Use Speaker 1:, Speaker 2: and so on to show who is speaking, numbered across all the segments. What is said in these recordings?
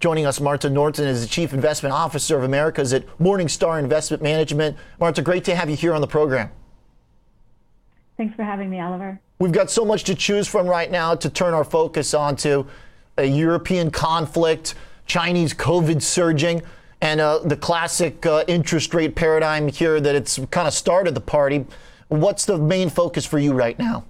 Speaker 1: Joining us, Marta Norton is the Chief Investment Officer of Americas at Morningstar Investment Management. Marta, great to have you here on the program.
Speaker 2: Thanks for having me, Oliver.
Speaker 1: We've got so much to choose from right now to turn our focus onto a European conflict, Chinese COVID surging, and uh, the classic uh, interest rate paradigm here that it's kind of started the party. What's the main focus for you right now?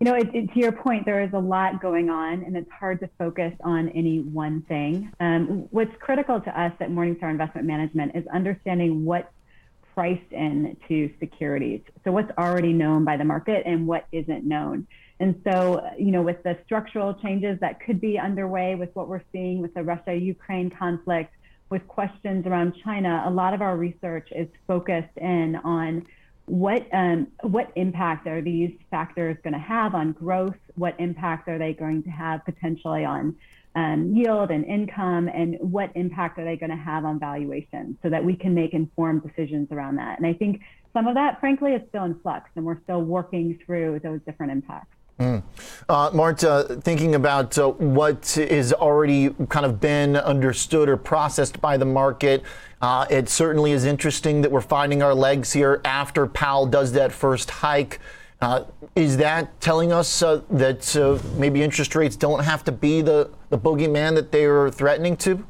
Speaker 2: You know, it, it, to your point, there is a lot going on, and it's hard to focus on any one thing. Um, what's critical to us at Morningstar Investment Management is understanding what's priced in to securities. So, what's already known by the market and what isn't known. And so, you know, with the structural changes that could be underway with what we're seeing with the Russia Ukraine conflict, with questions around China, a lot of our research is focused in on what um, what impact are these factors going to have on growth? What impact are they going to have potentially on um, yield and income? And what impact are they going to have on valuation so that we can make informed decisions around that? And I think some of that, frankly, is still in flux, and we're still working through those different impacts.
Speaker 1: Mm. Uh, Marta, thinking about uh, what is already kind of been understood or processed by the market, uh, it certainly is interesting that we're finding our legs here after Powell does that first hike. Uh, is that telling us uh, that uh, maybe interest rates don't have to be the, the boogeyman that they are threatening to?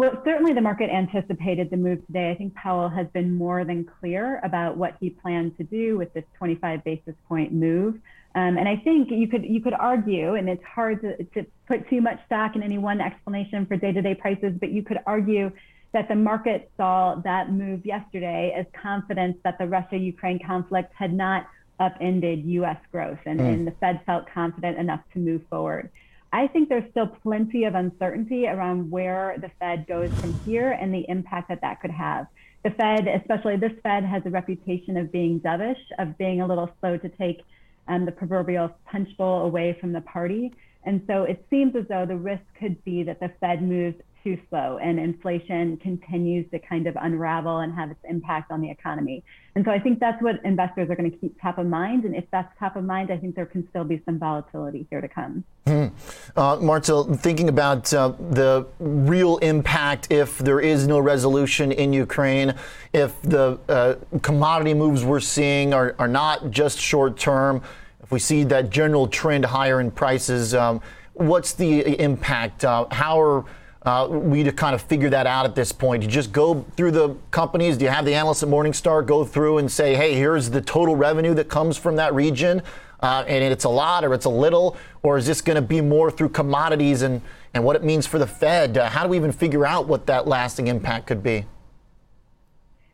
Speaker 2: Well, certainly the market anticipated the move today. I think Powell has been more than clear about what he planned to do with this 25 basis point move. Um, and I think you could you could argue, and it's hard to, to put too much stock in any one explanation for day-to-day prices, but you could argue that the market saw that move yesterday as confidence that the Russia-Ukraine conflict had not upended U.S. growth, and, mm. and the Fed felt confident enough to move forward. I think there's still plenty of uncertainty around where the Fed goes from here and the impact that that could have. The Fed, especially this Fed, has a reputation of being dovish, of being a little slow to take um, the proverbial punch bowl away from the party. And so it seems as though the risk could be that the Fed moves too slow and inflation continues to kind of unravel and have its impact on the economy. And so I think that's what investors are going to keep top of mind. And if that's top of mind, I think there can still be some volatility here to come.
Speaker 1: Mm. Uh, Marta, thinking about uh, the real impact if there is no resolution in Ukraine, if the uh, commodity moves we're seeing are, are not just short term, if we see that general trend higher in prices, um, what's the impact? Uh, how are uh, we to kind of figure that out at this point? Do you just go through the companies? Do you have the analysts at Morningstar go through and say, hey, here's the total revenue that comes from that region, uh, and it's a lot or it's a little, or is this going to be more through commodities and, and what it means for the Fed? Uh, how do we even figure out what that lasting impact could be?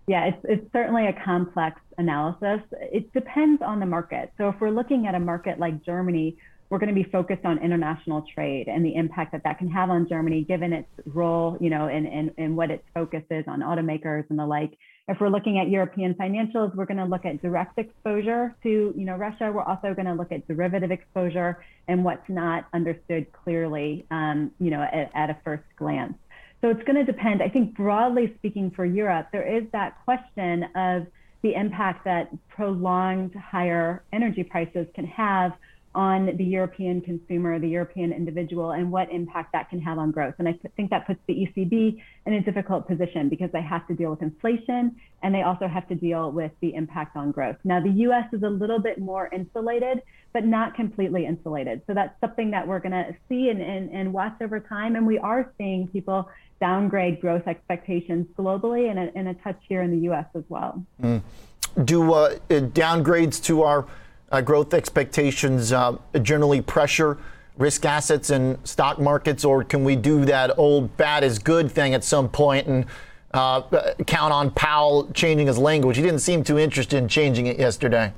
Speaker 2: Yeah, it's, it's certainly a complex analysis. It depends on the market. So if we're looking at a market like Germany, we're going to be focused on international trade and the impact that that can have on Germany, given its role, you know, and and and what its focus is on automakers and the like. If we're looking at European financials, we're going to look at direct exposure to, you know, Russia. We're also going to look at derivative exposure and what's not understood clearly, um, you know, at, at a first glance. So it's going to depend. I think broadly speaking, for Europe, there is that question of the impact that prolonged higher energy prices can have on the European consumer, the European individual, and what impact that can have on growth. And I think that puts the ECB in a difficult position because they have to deal with inflation and they also have to deal with the impact on growth. Now, the US is a little bit more insulated, but not completely insulated. So that's something that we're going to see and, and, and watch over time. And we are seeing people downgrade growth expectations globally and a, and a touch here in the US as well.
Speaker 1: Mm. Do uh, downgrades to our uh, growth expectations uh, generally pressure risk assets and stock markets, or can we do that old bad is good thing at some point and uh, count on Powell changing his language? He didn't seem too interested in changing it yesterday.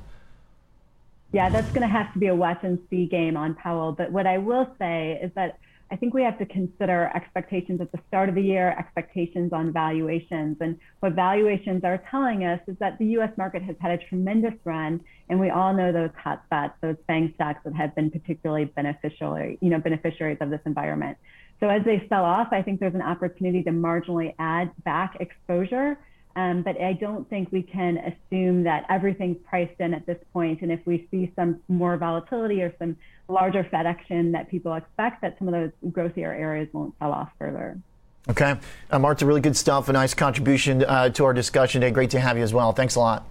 Speaker 2: Yeah, that's going to have to be a watch and see game on Powell. But what I will say is that I think we have to consider expectations at the start of the year, expectations on valuations. And what valuations are telling us is that the US market has had a tremendous run. And we all know those hotspots, those FANG stocks that have been particularly beneficiary, you know, beneficiaries of this environment. So as they sell off, I think there's an opportunity to marginally add back exposure Um, but I don't think we can assume that everything's priced in at this point. And if we see some more volatility or some larger Fed action that people expect, that some of those growthier areas won't sell off further.
Speaker 1: Okay. Uh, Marta, really good stuff. A nice contribution uh, to our discussion today. Great to have you as well. Thanks a lot.